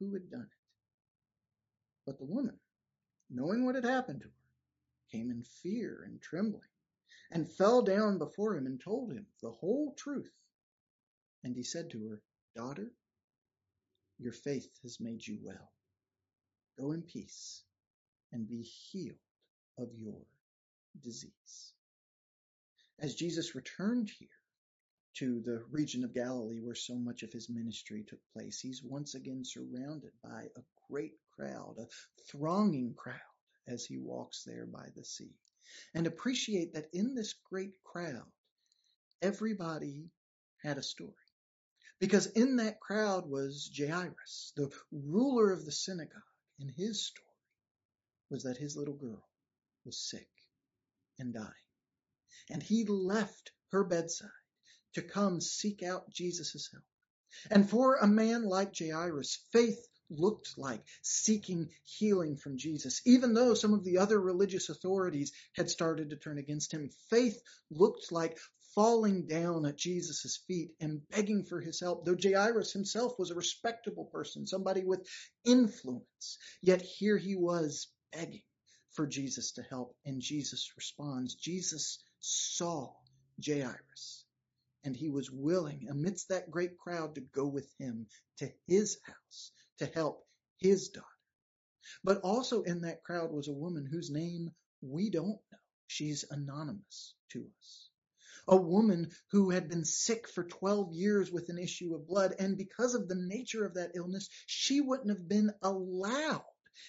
who had done it. But the woman, knowing what had happened to her, came in fear and trembling, and fell down before him and told him the whole truth. And he said to her, Daughter, your faith has made you well. Go in peace and be healed of your disease. As Jesus returned here, to the region of Galilee where so much of his ministry took place. He's once again surrounded by a great crowd, a thronging crowd as he walks there by the sea. And appreciate that in this great crowd, everybody had a story. Because in that crowd was Jairus, the ruler of the synagogue, and his story was that his little girl was sick and dying. And he left her bedside to come seek out Jesus' help. And for a man like Jairus, faith looked like seeking healing from Jesus. Even though some of the other religious authorities had started to turn against him, faith looked like falling down at Jesus' feet and begging for his help. Though Jairus himself was a respectable person, somebody with influence, yet here he was begging for Jesus to help, and Jesus responds. Jesus saw Jairus and he was willing, amidst that great crowd, to go with him to his house to help his daughter. But also in that crowd was a woman whose name we don't know. She's anonymous to us. A woman who had been sick for 12 years with an issue of blood, and because of the nature of that illness, she wouldn't have been allowed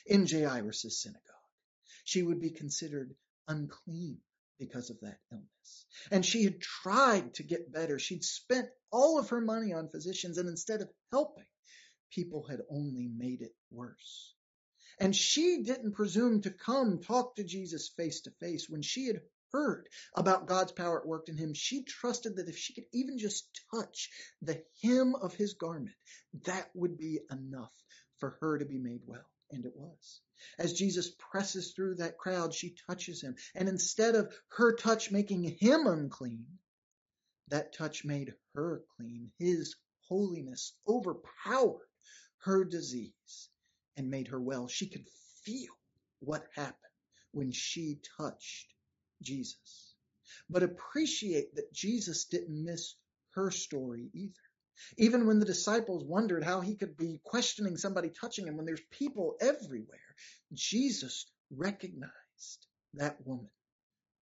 in Jairus' synagogue. She would be considered unclean because of that illness. And she had tried to get better. She'd spent all of her money on physicians, and instead of helping, people had only made it worse. And she didn't presume to come talk to Jesus face to face. When she had heard about God's power at work in him, she trusted that if she could even just touch the hem of his garment, that would be enough for her to be made well. And it was. As Jesus presses through that crowd, she touches him. And instead of her touch making him unclean, that touch made her clean. His holiness overpowered her disease and made her well. She could feel what happened when she touched Jesus. But appreciate that Jesus didn't miss her story either. Even when the disciples wondered how he could be questioning somebody touching him when there's people everywhere, Jesus recognized that woman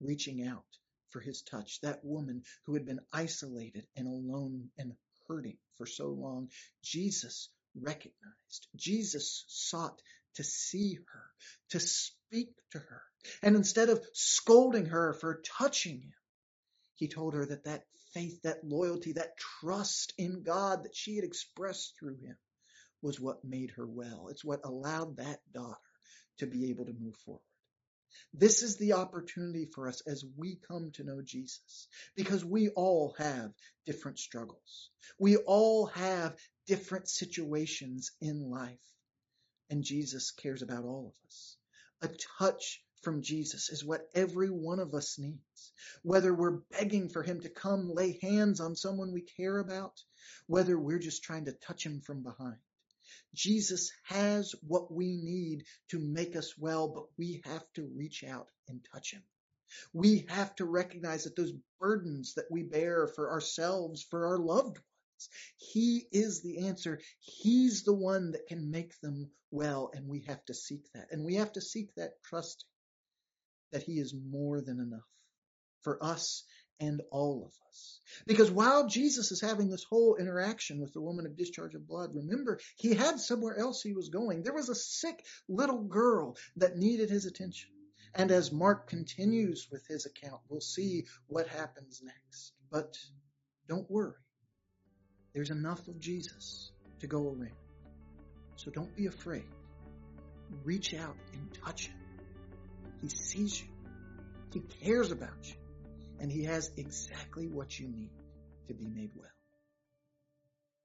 reaching out for his touch, that woman who had been isolated and alone and hurting for so long. Jesus recognized. Jesus sought to see her, to speak to her. And instead of scolding her for touching him, he told her that that faith, that loyalty, that trust in God that she had expressed through him was what made her well. It's what allowed that daughter to be able to move forward. This is the opportunity for us as we come to know Jesus because we all have different struggles. We all have different situations in life. And Jesus cares about all of us. A touch from Jesus is what every one of us needs. Whether we're begging for him to come lay hands on someone we care about, whether we're just trying to touch him from behind. Jesus has what we need to make us well, but we have to reach out and touch him. We have to recognize that those burdens that we bear for ourselves, for our loved ones, he is the answer. He's the one that can make them well, and we have to seek that. And we have to seek that trusting that he is more than enough for us and all of us. Because while Jesus is having this whole interaction with the woman of discharge of blood, remember, he had somewhere else he was going. There was a sick little girl that needed his attention. And as Mark continues with his account, we'll see what happens next. But don't worry. There's enough of Jesus to go around. So don't be afraid. Reach out and touch him. He sees you. He cares about you. And he has exactly what you need to be made well.